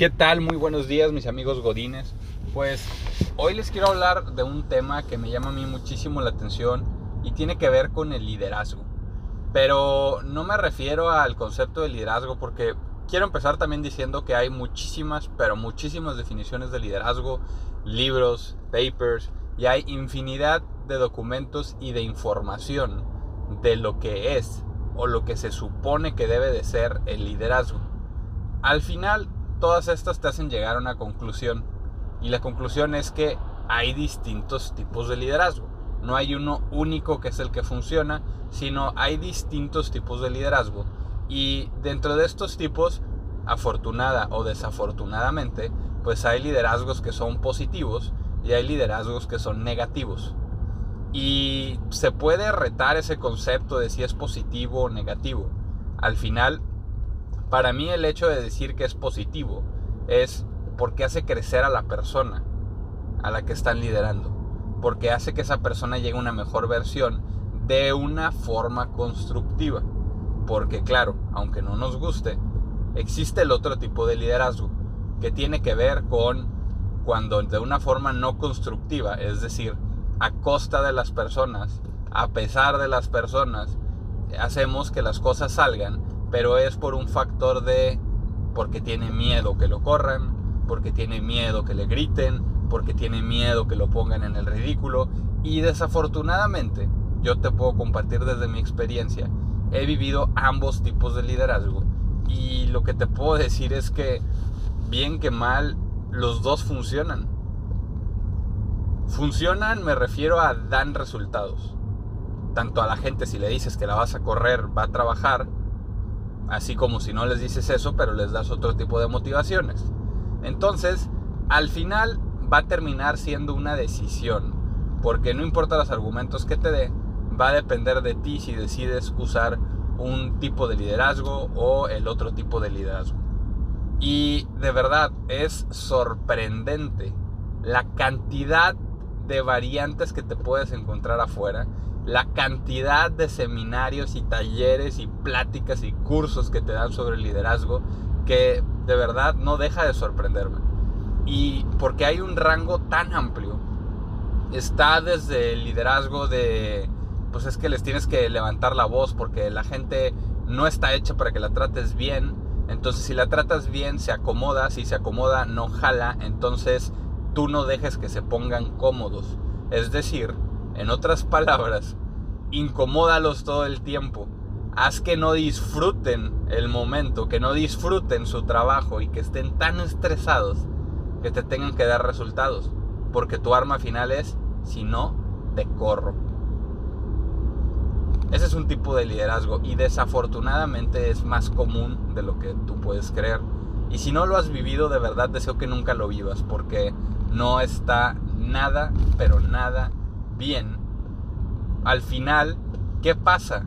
¿Qué tal? Muy buenos días mis amigos godines. Pues hoy les quiero hablar de un tema que me llama a mí muchísimo la atención y tiene que ver con el liderazgo. Pero no me refiero al concepto de liderazgo porque quiero empezar también diciendo que hay muchísimas, pero muchísimas definiciones de liderazgo, libros, papers y hay infinidad de documentos y de información de lo que es o lo que se supone que debe de ser el liderazgo. Al final todas estas te hacen llegar a una conclusión. Y la conclusión es que hay distintos tipos de liderazgo. No hay uno único que es el que funciona, sino hay distintos tipos de liderazgo. Y dentro de estos tipos, afortunada o desafortunadamente, pues hay liderazgos que son positivos y hay liderazgos que son negativos. Y se puede retar ese concepto de si es positivo o negativo. Al final, para mí el hecho de decir que es positivo es porque hace crecer a la persona a la que están liderando. Porque hace que esa persona llegue a una mejor versión de una forma constructiva. Porque claro, aunque no nos guste, existe el otro tipo de liderazgo que tiene que ver con cuando de una forma no constructiva, es decir, a costa de las personas, a pesar de las personas, hacemos que las cosas salgan pero es por un factor de porque tiene miedo que lo corran, porque tiene miedo que le griten, porque tiene miedo que lo pongan en el ridículo y desafortunadamente yo te puedo compartir desde mi experiencia, he vivido ambos tipos de liderazgo y lo que te puedo decir es que bien que mal los dos funcionan. Funcionan me refiero a dan resultados. Tanto a la gente si le dices que la vas a correr va a trabajar, Así como si no les dices eso, pero les das otro tipo de motivaciones. Entonces, al final va a terminar siendo una decisión. Porque no importa los argumentos que te dé, va a depender de ti si decides usar un tipo de liderazgo o el otro tipo de liderazgo. Y de verdad es sorprendente la cantidad de variantes que te puedes encontrar afuera la cantidad de seminarios y talleres y pláticas y cursos que te dan sobre el liderazgo que de verdad no deja de sorprenderme. Y porque hay un rango tan amplio, está desde el liderazgo de, pues es que les tienes que levantar la voz porque la gente no está hecha para que la trates bien. Entonces si la tratas bien se acomoda, si se acomoda no jala, entonces tú no dejes que se pongan cómodos. Es decir, en otras palabras, incomódalos todo el tiempo. Haz que no disfruten el momento, que no disfruten su trabajo y que estén tan estresados que te tengan que dar resultados. Porque tu arma final es, si no, te corro. Ese es un tipo de liderazgo y desafortunadamente es más común de lo que tú puedes creer. Y si no lo has vivido, de verdad deseo que nunca lo vivas porque no está nada, pero nada bien, al final, ¿qué pasa?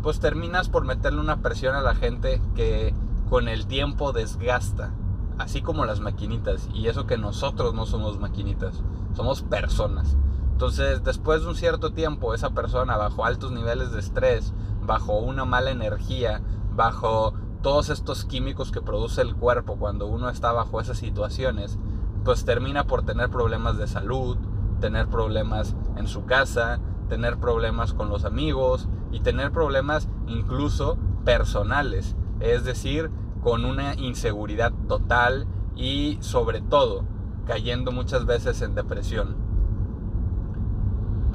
Pues terminas por meterle una presión a la gente que con el tiempo desgasta, así como las maquinitas, y eso que nosotros no somos maquinitas, somos personas. Entonces, después de un cierto tiempo, esa persona bajo altos niveles de estrés, bajo una mala energía, bajo todos estos químicos que produce el cuerpo cuando uno está bajo esas situaciones, pues termina por tener problemas de salud, tener problemas en su casa, tener problemas con los amigos y tener problemas incluso personales, es decir, con una inseguridad total y sobre todo cayendo muchas veces en depresión.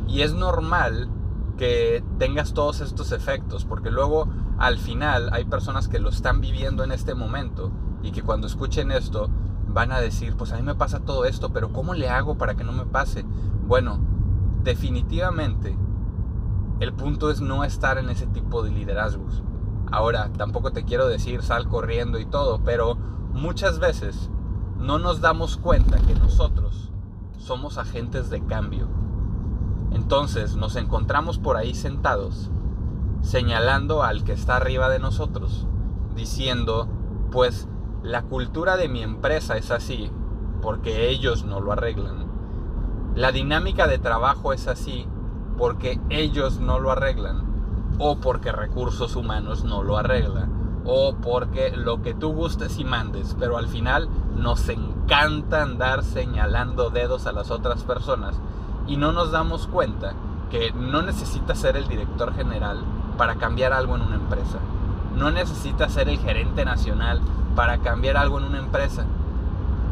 Y es normal que tengas todos estos efectos, porque luego al final hay personas que lo están viviendo en este momento y que cuando escuchen esto van a decir, pues a mí me pasa todo esto, pero ¿cómo le hago para que no me pase? Bueno, definitivamente el punto es no estar en ese tipo de liderazgos. Ahora, tampoco te quiero decir sal corriendo y todo, pero muchas veces no nos damos cuenta que nosotros somos agentes de cambio. Entonces nos encontramos por ahí sentados, señalando al que está arriba de nosotros, diciendo, pues la cultura de mi empresa es así porque ellos no lo arreglan. La dinámica de trabajo es así porque ellos no lo arreglan o porque recursos humanos no lo arreglan o porque lo que tú gustes y mandes, pero al final nos encanta andar señalando dedos a las otras personas y no nos damos cuenta que no necesita ser el director general para cambiar algo en una empresa. No necesita ser el gerente nacional para cambiar algo en una empresa.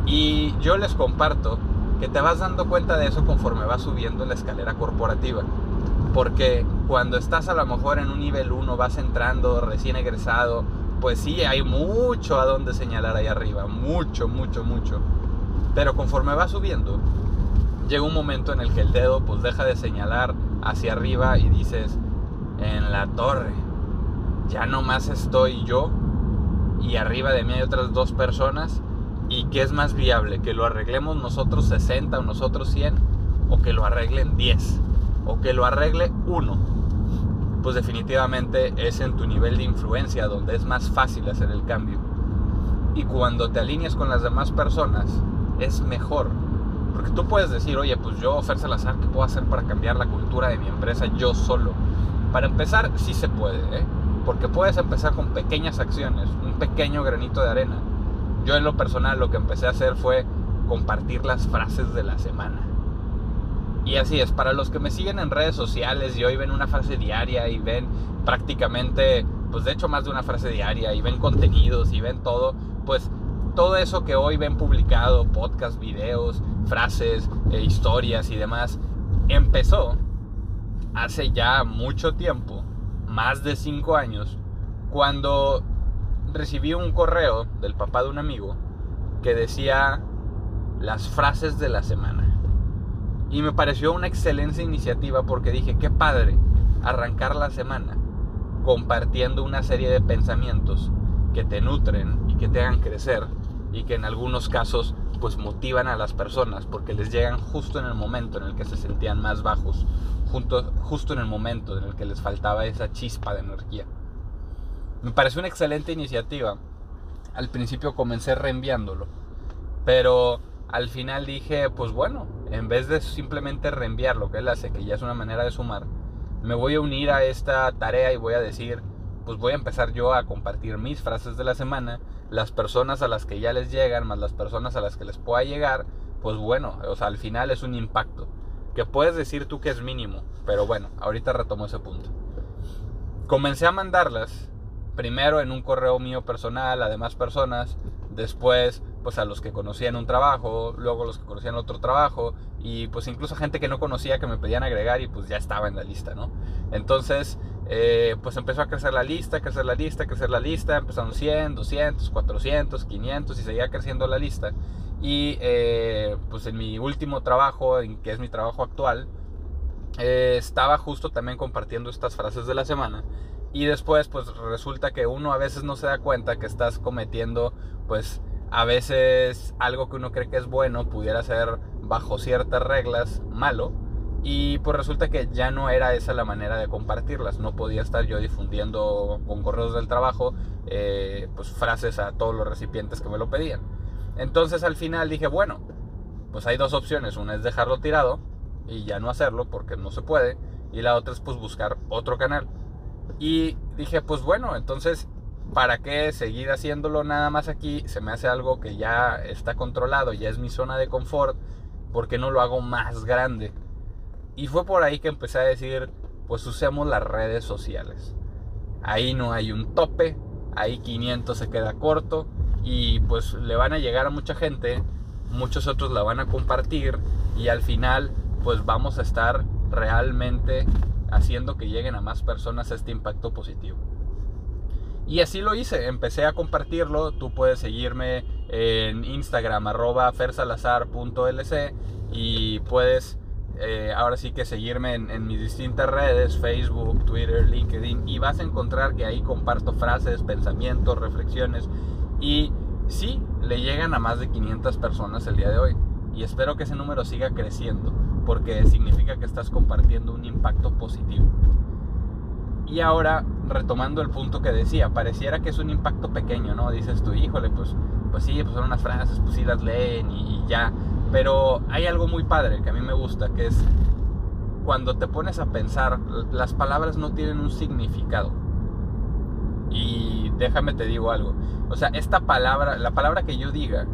Y yo les comparto que te vas dando cuenta de eso conforme vas subiendo la escalera corporativa. Porque cuando estás a lo mejor en un nivel 1, vas entrando recién egresado, pues sí, hay mucho a donde señalar ahí arriba, mucho, mucho, mucho. Pero conforme vas subiendo, llega un momento en el que el dedo pues deja de señalar hacia arriba y dices, en la torre, ya no más estoy yo y arriba de mí hay otras dos personas y qué es más viable, que lo arreglemos nosotros 60 o nosotros 100 o que lo arreglen 10 o que lo arregle uno pues definitivamente es en tu nivel de influencia donde es más fácil hacer el cambio. Y cuando te alineas con las demás personas, es mejor. Porque tú puedes decir, oye, pues yo, Fer Salazar, ¿qué puedo hacer para cambiar la cultura de mi empresa yo solo? Para empezar, sí se puede, ¿eh? Porque puedes empezar con pequeñas acciones, un pequeño granito de arena. Yo en lo personal lo que empecé a hacer fue compartir las frases de la semana. Y así es, para los que me siguen en redes sociales y hoy ven una frase diaria y ven prácticamente, pues de hecho más de una frase diaria y ven contenidos y ven todo, pues todo eso que hoy ven publicado, podcast, videos, frases, eh, historias y demás, empezó hace ya mucho tiempo, más de cinco años, cuando recibí un correo del papá de un amigo que decía las frases de la semana. Y me pareció una excelente iniciativa porque dije, qué padre arrancar la semana compartiendo una serie de pensamientos que te nutren y que te hagan crecer y que en algunos casos pues motivan a las personas porque les llegan justo en el momento en el que se sentían más bajos, justo en el momento en el que les faltaba esa chispa de energía. Me pareció una excelente iniciativa. Al principio comencé reenviándolo, pero al final dije, pues bueno, en vez de simplemente reenviar lo que él hace, que ya es una manera de sumar, me voy a unir a esta tarea y voy a decir, pues voy a empezar yo a compartir mis frases de la semana, las personas a las que ya les llegan, más las personas a las que les pueda llegar, pues bueno, o sea, al final es un impacto, que puedes decir tú que es mínimo, pero bueno, ahorita retomo ese punto. Comencé a mandarlas, primero en un correo mío personal a demás personas, después pues a los que conocían un trabajo, luego los que conocían otro trabajo y pues incluso gente que no conocía que me pedían agregar y pues ya estaba en la lista, ¿no? Entonces eh, pues empezó a crecer la lista, crecer la lista, crecer la lista, empezaron 100, 200, 400, 500 y seguía creciendo la lista y eh, pues en mi último trabajo, en que es mi trabajo actual, eh, estaba justo también compartiendo estas frases de la semana y después pues resulta que uno a veces no se da cuenta que estás cometiendo pues a veces algo que uno cree que es bueno pudiera ser bajo ciertas reglas malo y pues resulta que ya no era esa la manera de compartirlas. No podía estar yo difundiendo con correos del trabajo eh, pues frases a todos los recipientes que me lo pedían. Entonces al final dije bueno pues hay dos opciones. Una es dejarlo tirado y ya no hacerlo porque no se puede y la otra es pues buscar otro canal y dije pues bueno entonces ¿para qué seguir haciéndolo nada más aquí? Se me hace algo que ya está controlado, ya es mi zona de confort, ¿por qué no lo hago más grande? Y fue por ahí que empecé a decir, pues usemos las redes sociales. Ahí no hay un tope, ahí 500 se queda corto y pues le van a llegar a mucha gente, muchos otros la van a compartir y al final pues vamos a estar realmente haciendo que lleguen a más personas este impacto positivo. Y así lo hice, empecé a compartirlo. Tú puedes seguirme en Instagram, arroba fersalazar.lc y puedes eh, ahora sí que seguirme en, mis distintas redes, Facebook, Twitter, LinkedIn, y vas a encontrar que ahí comparto frases, pensamientos, reflexiones, y sí, le llegan a más de 500 personas el día de hoy, y espero que ese número siga creciendo, porque significa que estás compartiendo un impacto positivo. Y ahora, retomando el punto que decía, pareciera que es un impacto pequeño, ¿no? Dices tú, híjole, pues, pues sí, pues son unas frases, pues sí las leen y, ya. Pero hay algo muy padre que a mí me gusta, que es cuando te pones a pensar, las palabras no tienen un significado. Y déjame te digo algo. O sea, esta palabra, la palabra que yo diga,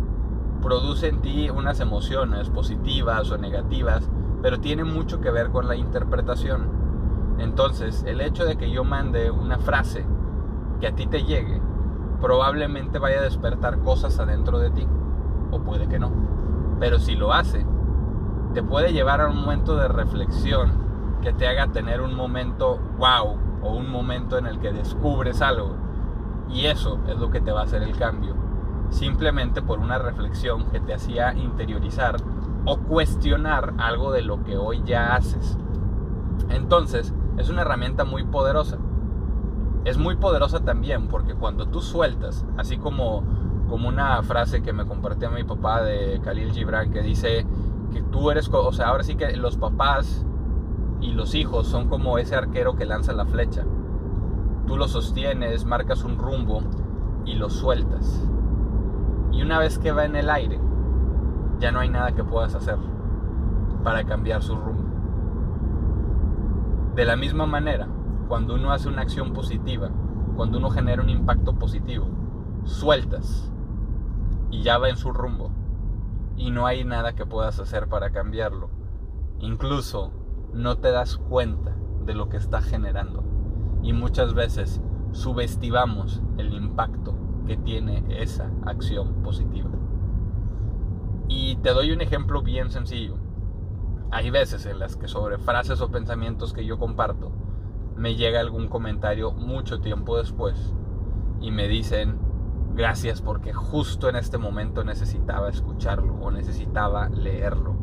produce en ti unas emociones positivas o negativas, pero tiene mucho que ver con la interpretación. Entonces, el hecho de que yo mande una frase que a ti te llegue, probablemente vaya a despertar cosas adentro de ti, o puede que no. Pero si lo hace, te puede llevar a un momento de reflexión que te haga tener un momento wow o un momento en el que descubres algo. Y eso es lo que te va a hacer el cambio simplemente por una reflexión que te hacía interiorizar o cuestionar algo de lo que hoy ya haces. Entonces, es una herramienta muy poderosa. Es muy poderosa también porque cuando tú sueltas, así como, como una frase que me compartió mi papá de Khalil Gibran que dice que tú eres, o sea, ahora sí que los papás y los hijos son como ese arquero que lanza la flecha. Tú lo sostienes, marcas un rumbo y lo sueltas. Y una vez que va en el aire, ya no hay nada que puedas hacer para cambiar su rumbo. De la misma manera, cuando uno hace una acción positiva, cuando uno genera un impacto positivo, sueltas y ya va en su rumbo y no hay nada que puedas hacer para cambiarlo. Incluso no te das cuenta de lo que está generando y muchas veces subestimamos el impacto que tiene esa acción positiva. Y te doy un ejemplo bien sencillo. Hay veces en las que sobre frases o pensamientos que yo comparto me llega algún comentario mucho tiempo después y me dicen gracias porque justo en este momento necesitaba escucharlo o necesitaba leerlo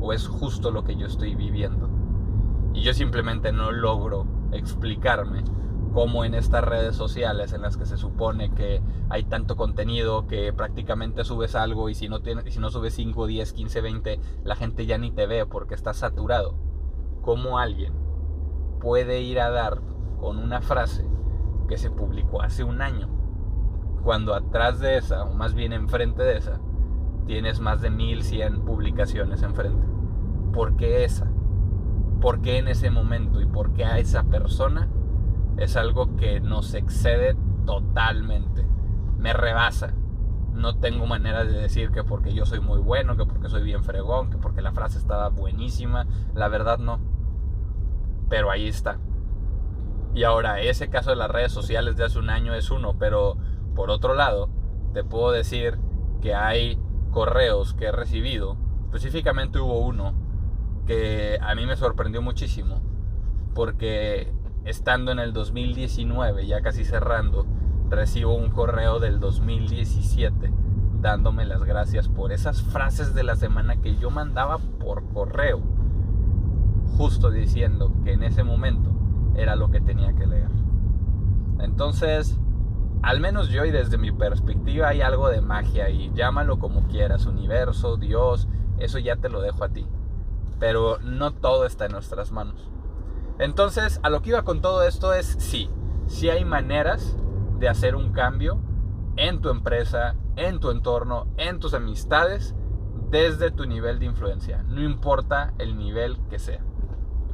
o es justo lo que yo estoy viviendo. Y yo simplemente no logro explicarme como en estas redes sociales en las que se supone que hay tanto contenido que prácticamente subes algo y si no, si no subes 5, 10, 15, 20, la gente ya ni te ve porque está saturado. ¿Cómo alguien puede ir a dar con una frase que se publicó hace un año, cuando atrás de esa, o más bien enfrente de esa, tienes más de 1100 publicaciones enfrente? ¿Por qué esa? ¿Por qué en ese momento? ¿Y por qué a esa persona? Es algo que nos excede totalmente. Me rebasa. No tengo manera de decir que porque yo soy muy bueno, que porque soy bien fregón, que porque la frase estaba buenísima. La verdad no. Pero ahí está. Y ahora, ese caso de las redes sociales de hace un año es uno, pero por otro lado, te puedo decir que hay correos que he recibido. Específicamente hubo uno que a mí me sorprendió muchísimo. Porque estando en el 2019, ya casi cerrando, recibo un correo del 2017 dándome las gracias por esas frases de la semana que yo mandaba por correo, justo diciendo que en ese momento era lo que tenía que leer. Entonces, al menos yo y desde mi perspectiva hay algo de magia y llámalo como quieras, universo, Dios, eso ya te lo dejo a ti. Pero no todo está en nuestras manos. Entonces, a lo que iba con todo esto es sí, sí hay maneras de hacer un cambio en tu empresa, en tu entorno, en tus amistades, desde tu nivel de influencia, no importa el nivel que sea.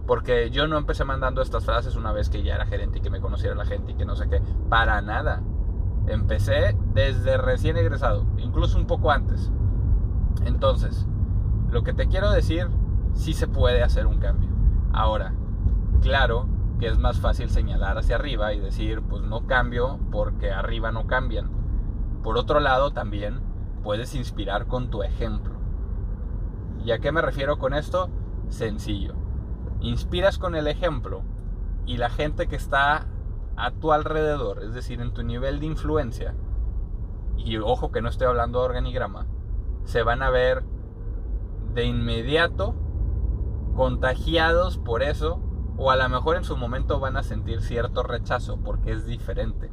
Porque yo no empecé mandando estas frases una vez que ya era gerente y que me conociera la gente y que no sé qué, para nada. Empecé desde recién egresado, incluso un poco antes. Entonces, lo que te quiero decir, sí se puede hacer un cambio. Ahora, Claro que es más fácil señalar hacia arriba y decir, pues no cambio porque arriba no cambian. Por otro lado, también puedes inspirar con tu ejemplo. ¿Y a qué me refiero con esto? Sencillo. Inspiras con el ejemplo y la gente que está a tu alrededor, es decir, en tu nivel de influencia, y ojo que no estoy hablando de organigrama, se van a ver de inmediato contagiados por eso o a lo mejor en su momento van a sentir cierto rechazo porque es diferente.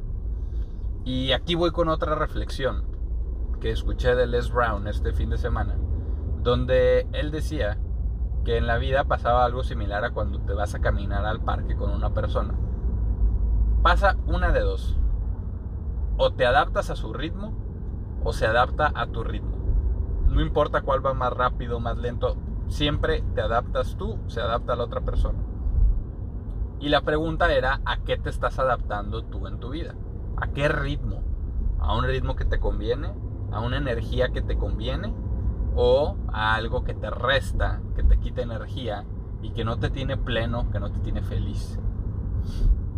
Y aquí voy con otra reflexión que escuché de Les Brown este fin de semana, donde él decía que en la vida pasaba algo similar a cuando te vas a caminar al parque con una persona. Pasa una de dos. O te adaptas a su ritmo o se adapta a tu ritmo. No importa cuál va más rápido, más lento, siempre te adaptas tú, se adapta a la otra persona. Y la pregunta era, ¿a qué te estás adaptando tú en tu vida? ¿A qué ritmo? ¿A un ritmo que te conviene? a una energía que te conviene o a algo que te resta, que te quita energía y que no te tiene pleno, que no te tiene feliz.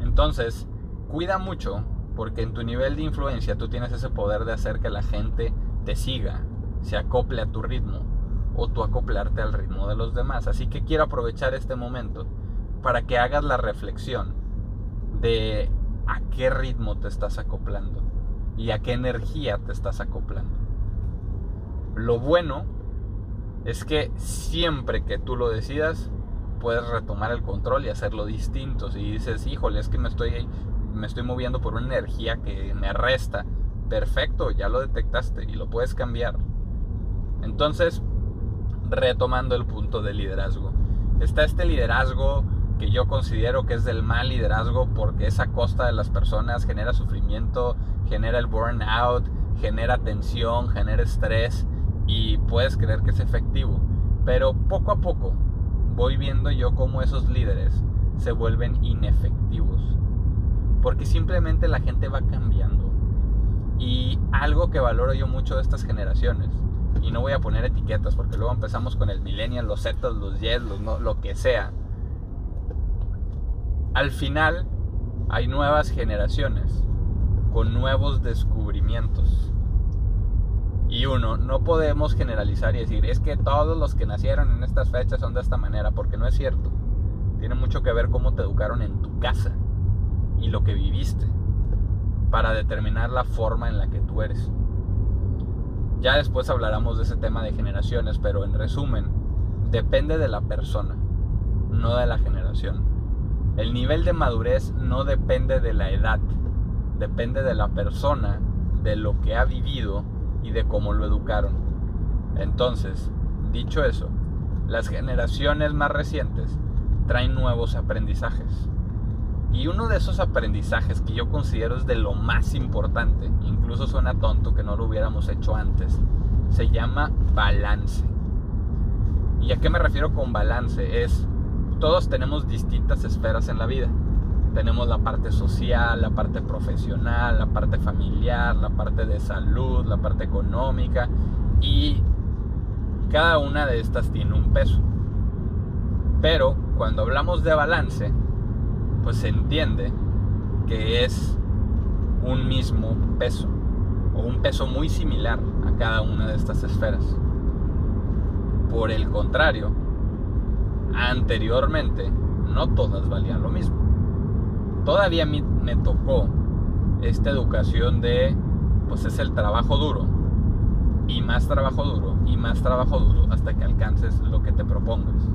Entonces, cuida mucho porque en tu nivel de influencia tú tienes ese poder de hacer que la gente te siga, se acople a tu ritmo o tú acoplarte al ritmo de los demás. Así que quiero aprovechar este momento para que hagas la reflexión de a qué ritmo te estás acoplando y a qué energía te estás acoplando. Lo bueno es que siempre que tú lo decidas, puedes retomar el control y hacerlo distinto. Si dices, híjole, es que me estoy, me estoy moviendo por una energía que me resta, perfecto, ya lo detectaste y lo puedes cambiar. Entonces, retomando el punto del liderazgo. Está este liderazgo que yo considero que es del mal liderazgo porque es a costa de las personas, genera sufrimiento, genera el burnout, genera tensión, genera estrés y puedes creer que es efectivo. Pero poco a poco voy viendo yo cómo esos líderes se vuelven inefectivos. Porque simplemente la gente va cambiando. Y algo que valoro yo mucho de estas generaciones, y no voy a poner etiquetas porque luego empezamos con el millennial, los Z, los Y, los lo que sea. Al final hay nuevas generaciones con nuevos descubrimientos. Y uno, no podemos generalizar y decir, es que todos los que nacieron en estas fechas son de esta manera, porque no es cierto. Tiene mucho que ver cómo te educaron en tu casa y lo que viviste para determinar la forma en la que tú eres. Ya después hablaremos de ese tema de generaciones, pero en resumen, depende de la persona, no de la generación. El nivel de madurez no depende de la edad, depende de la persona, de lo que ha vivido y de cómo lo educaron. Entonces, dicho eso, las generaciones más recientes traen nuevos aprendizajes. Y uno de esos aprendizajes que yo considero es de lo más importante, incluso suena tonto que no lo hubiéramos hecho antes, se llama balance. ¿Y a qué me refiero con balance? Es, todos tenemos distintas esferas en la vida tenemos la parte social, la parte profesional, la parte familiar, la parte de salud, la parte económica y cada una de estas tiene un peso. Pero cuando hablamos de balance, pues se entiende que es un mismo peso o un peso muy similar a cada una de estas esferas. Por el contrario, anteriormente no todas valían lo mismo todavía me, tocó esta educación de, pues es el trabajo duro, y más trabajo duro, y más trabajo duro, hasta que alcances lo que te propongas.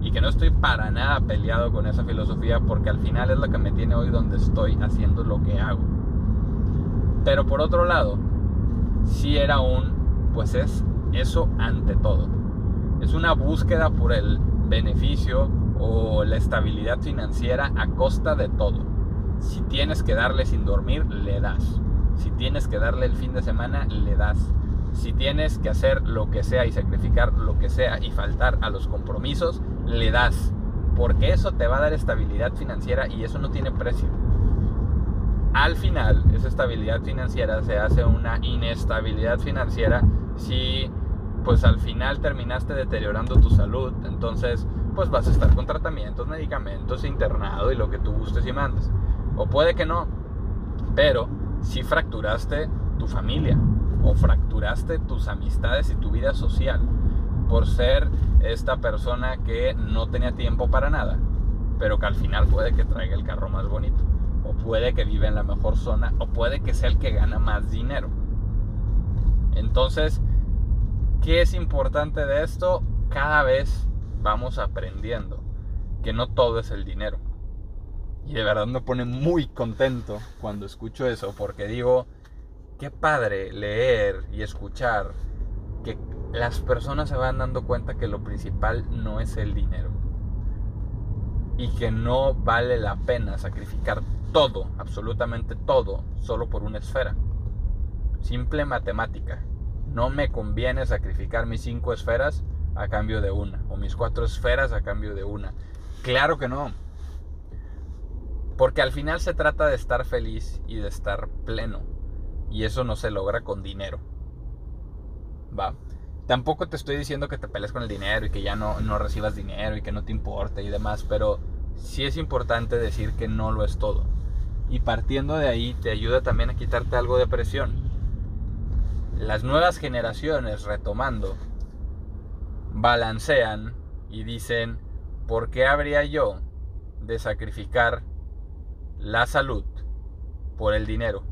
Y que no estoy para nada peleado con esa filosofía, porque al final es lo que me tiene hoy donde estoy haciendo lo que hago. Pero por otro lado, si era un, pues es eso ante todo. Es una búsqueda por el beneficio, o la estabilidad financiera a costa de todo. Si tienes que darle sin dormir, le das. Si tienes que darle el fin de semana, le das. Si tienes que hacer lo que sea y sacrificar lo que sea y faltar a los compromisos, le das. Porque eso te va a dar estabilidad financiera y eso no tiene precio. Al final, esa estabilidad financiera se hace una inestabilidad financiera si pues al final terminaste deteriorando tu salud. Entonces, pues vas a estar con tratamientos, medicamentos, internado y lo que tú gustes y mandes. O puede que no, pero si fracturaste tu familia o fracturaste tus amistades y tu vida social por ser esta persona que no tenía tiempo para nada, pero que al final puede que traiga el carro más bonito, o puede que vive en la mejor zona, o puede que sea el que gana más dinero. Entonces, ¿qué es importante de esto? Cada vez vamos aprendiendo que no todo es el dinero. Y de verdad me pone muy contento cuando escucho eso, porque digo, qué padre leer y escuchar que las personas se van dando cuenta que lo principal no es el dinero. Y que no vale la pena sacrificar todo, absolutamente todo, solo por una esfera. Simple matemática. No me conviene sacrificar mis cinco esferas a cambio de una, o mis cuatro esferas a cambio de una. Claro que no. Porque al final se trata de estar feliz y de estar pleno. Y eso no se logra con dinero. va. Tampoco te estoy diciendo que te pelees con el dinero y que ya no, no recibas dinero y que no te importe y demás, pero sí es importante decir que no lo es todo. Y partiendo de ahí te ayuda también a quitarte algo de presión. Las nuevas generaciones, retomando, balancean y dicen, ¿por qué habría yo de sacrificar la salud por el dinero?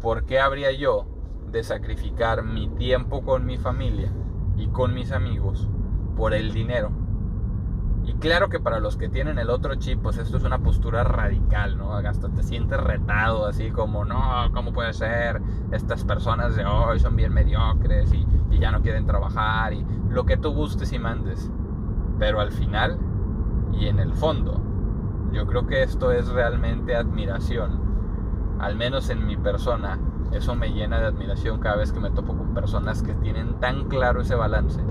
¿Por qué habría yo de sacrificar mi tiempo con mi familia y con mis amigos por el dinero? Y claro que para los que tienen el otro chip, pues esto es una postura radical, ¿no? Hasta te sientes retado, así como, no, ¿cómo puede ser? Estas personas de hoy son bien mediocres y, ya no quieren trabajar y lo que tú gustes y mandes. Pero al final y en el fondo, yo creo que esto es realmente admiración. Al menos en mi persona, eso me llena de admiración cada vez que me topo con personas que tienen tan claro ese balance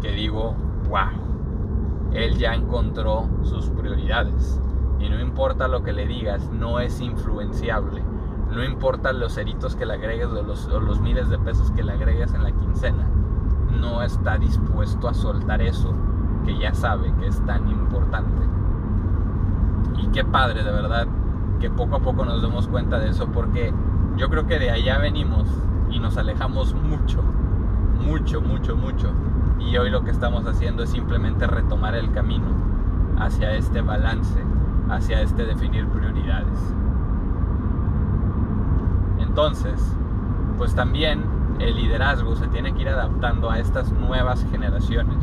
que digo, wow él ya encontró sus prioridades. Y no importa lo que le digas, no es influenciable. No importa los ceritos que le agregues o los, miles de pesos que le agregues en la quincena. No está dispuesto a soltar eso que ya sabe que es tan importante. Y qué padre, de verdad, que poco a poco nos demos cuenta de eso, porque yo creo que de allá venimos y nos alejamos mucho, mucho, mucho, mucho y hoy lo que estamos haciendo es simplemente retomar el camino hacia este balance, hacia este definir prioridades. Entonces, pues también el liderazgo se tiene que ir adaptando a estas nuevas generaciones,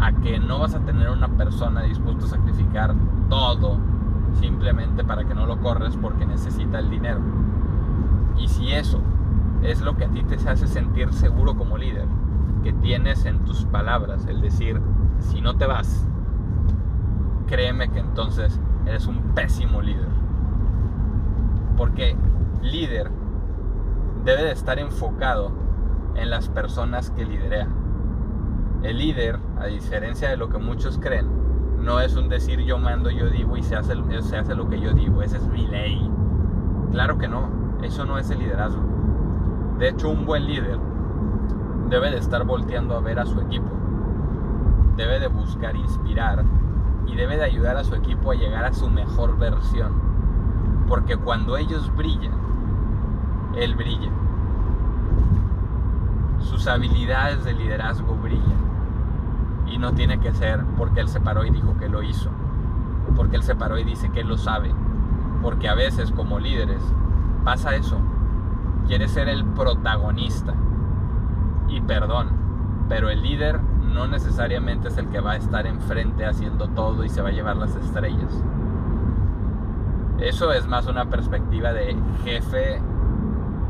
a que no vas a tener una persona dispuesta a sacrificar todo simplemente para que no lo corres porque necesita el dinero. Y si eso es lo que a ti te hace sentir seguro como líder, que tienes en tus palabras, el decir, si no te vas, créeme que entonces eres un pésimo líder. Porque líder debe de estar enfocado en las personas que lidera. El líder, a diferencia de lo que muchos creen, no es un decir yo mando, yo digo y se hace, se hace lo que yo digo, esa es mi ley. Claro que no, eso no es el liderazgo. De hecho, un buen líder debe de estar volteando a ver a su equipo. Debe de buscar inspirar y debe de ayudar a su equipo a llegar a su mejor versión. Porque cuando ellos brillan, él brilla. Sus habilidades de liderazgo brillan. Y no tiene que ser porque él se paró y dijo que lo hizo. Porque él se paró y dice que lo sabe. Porque a veces como líderes pasa eso. Quiere ser el protagonista y perdón, pero el líder no necesariamente es el que va a estar enfrente haciendo todo y se va a llevar las estrellas. Eso es más una perspectiva de jefe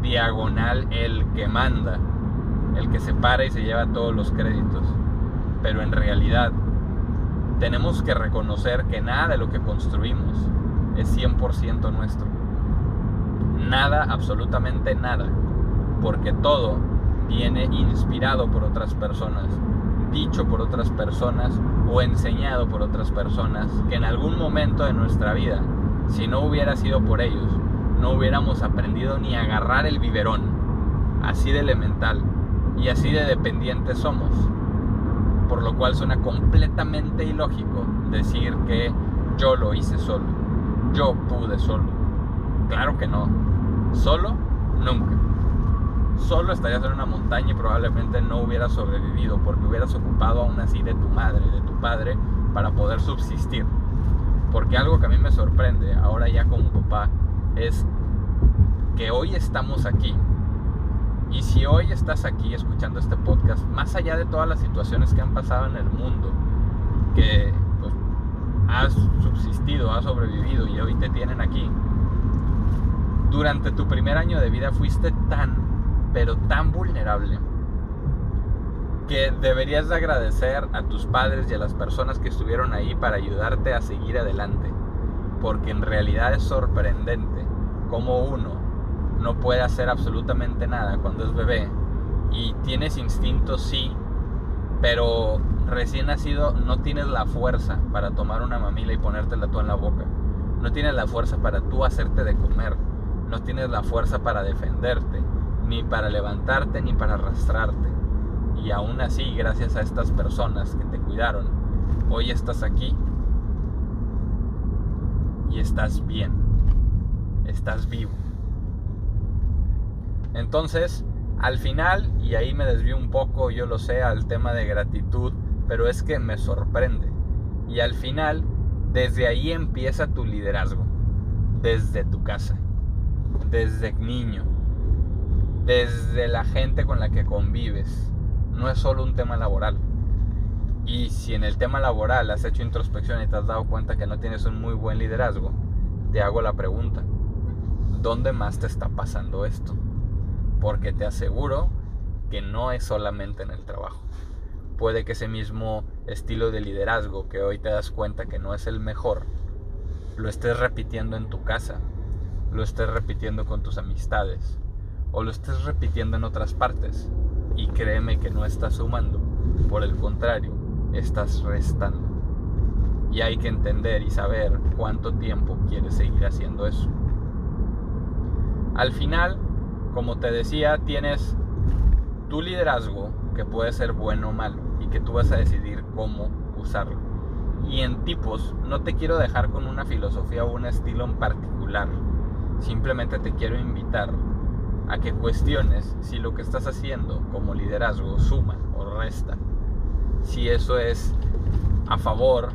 diagonal, el que manda, el que se para y se lleva todos los créditos. Pero en realidad tenemos que reconocer que nada de lo que construimos es 100% nuestro. Nada, absolutamente nada. Porque todo viene inspirado por otras personas, dicho por otras personas o enseñado por otras personas, que en algún momento de nuestra vida, si no hubiera sido por ellos, no hubiéramos aprendido ni agarrar el biberón, así de elemental y así de dependientes somos. Por lo cual suena completamente ilógico decir que yo lo hice solo, yo pude solo. Claro que no, solo nunca solo estarías en una montaña y probablemente no hubieras sobrevivido porque hubieras ocupado aún así de tu madre, de tu padre, para poder subsistir. Porque algo que a mí me sorprende ahora ya como papá es que hoy estamos aquí. Y si hoy estás aquí escuchando este podcast, más allá de todas las situaciones que han pasado en el mundo, que pues, has subsistido, has sobrevivido y hoy te tienen aquí, durante tu primer año de vida fuiste tan pero tan vulnerable que deberías de agradecer a tus padres y a las personas que estuvieron ahí para ayudarte a seguir adelante. Porque en realidad es sorprendente cómo uno no puede hacer absolutamente nada cuando es bebé y tienes instintos sí, pero recién nacido no tienes la fuerza para tomar una mamila y ponértela tú en la boca. No tienes la fuerza para tú hacerte de comer. No tienes la fuerza para defenderte ni para levantarte, ni para arrastrarte. Y aún así, gracias a estas personas que te cuidaron, hoy estás aquí y estás bien, estás vivo. Entonces, al final, y ahí me desvío un poco, yo lo sé, al tema de gratitud, pero es que me sorprende. Y al final, desde ahí empieza tu liderazgo, desde tu casa, desde niño, desde la gente con la que convives. No es solo un tema laboral. Y si en el tema laboral has hecho introspección y te has dado cuenta que no tienes un muy buen liderazgo, te hago la pregunta, ¿dónde más te está pasando esto? Porque te aseguro que no es solamente en el trabajo. Puede que ese mismo estilo de liderazgo que hoy te das cuenta que no es el mejor, lo estés repitiendo en tu casa, lo estés repitiendo con tus amistades o lo estés repitiendo en otras partes. Y créeme que no estás sumando, por el contrario, estás restando. Y hay que entender y saber cuánto tiempo quieres seguir haciendo eso. Al final, como te decía, tienes tu liderazgo que puede ser bueno o malo y que tú vas a decidir cómo usarlo. Y en tipos, no te quiero dejar con una filosofía o un estilo en particular. Simplemente te quiero invitar a que cuestiones si lo que estás haciendo como liderazgo suma o resta. Si eso es a favor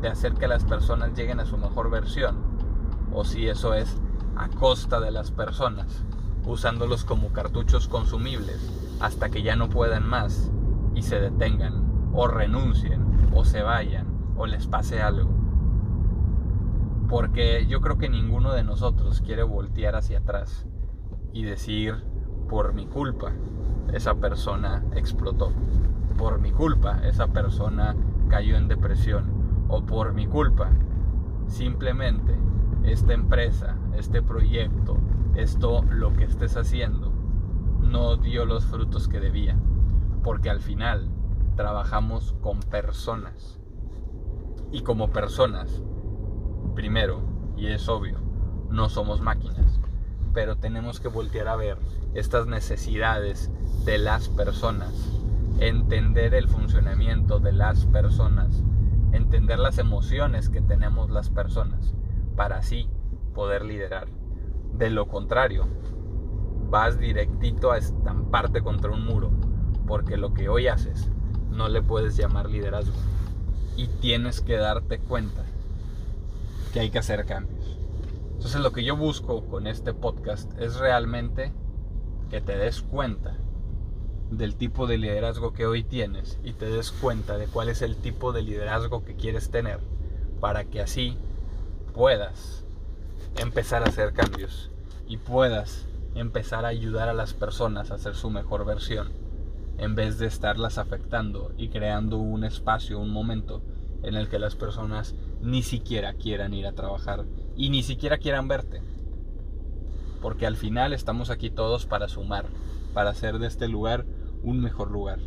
de hacer que las personas lleguen a su mejor versión o si eso es a costa de las personas, usándolos como cartuchos consumibles hasta que ya no puedan más y se detengan o renuncien o se vayan o les pase algo. Porque yo creo que ninguno de nosotros quiere voltear hacia atrás y decir, por mi culpa, esa persona explotó. Por mi culpa, esa persona cayó en depresión. O por mi culpa, simplemente esta empresa, este proyecto, esto lo que estés haciendo, no dio los frutos que debía. Porque al final trabajamos con personas. Y como personas, primero, y es obvio, no somos máquinas pero tenemos que voltear a ver estas necesidades de las personas, entender el funcionamiento de las personas, entender las emociones que tenemos las personas, para así poder liderar. De lo contrario, vas directito a estamparte contra un muro, porque lo que hoy haces no le puedes llamar liderazgo. Y tienes que darte cuenta que hay que hacer cambios. Entonces lo que yo busco con este podcast es realmente que te des cuenta del tipo de liderazgo que hoy tienes y te des cuenta de cuál es el tipo de liderazgo que quieres tener para que así puedas empezar a hacer cambios y puedas empezar a ayudar a las personas a hacer su mejor versión en vez de estarlas afectando y creando un espacio, un momento en el que las personas ni siquiera quieran ir a trabajar y ni siquiera quieran verte. Porque al final estamos aquí todos para sumar, para hacer de este lugar un mejor lugar.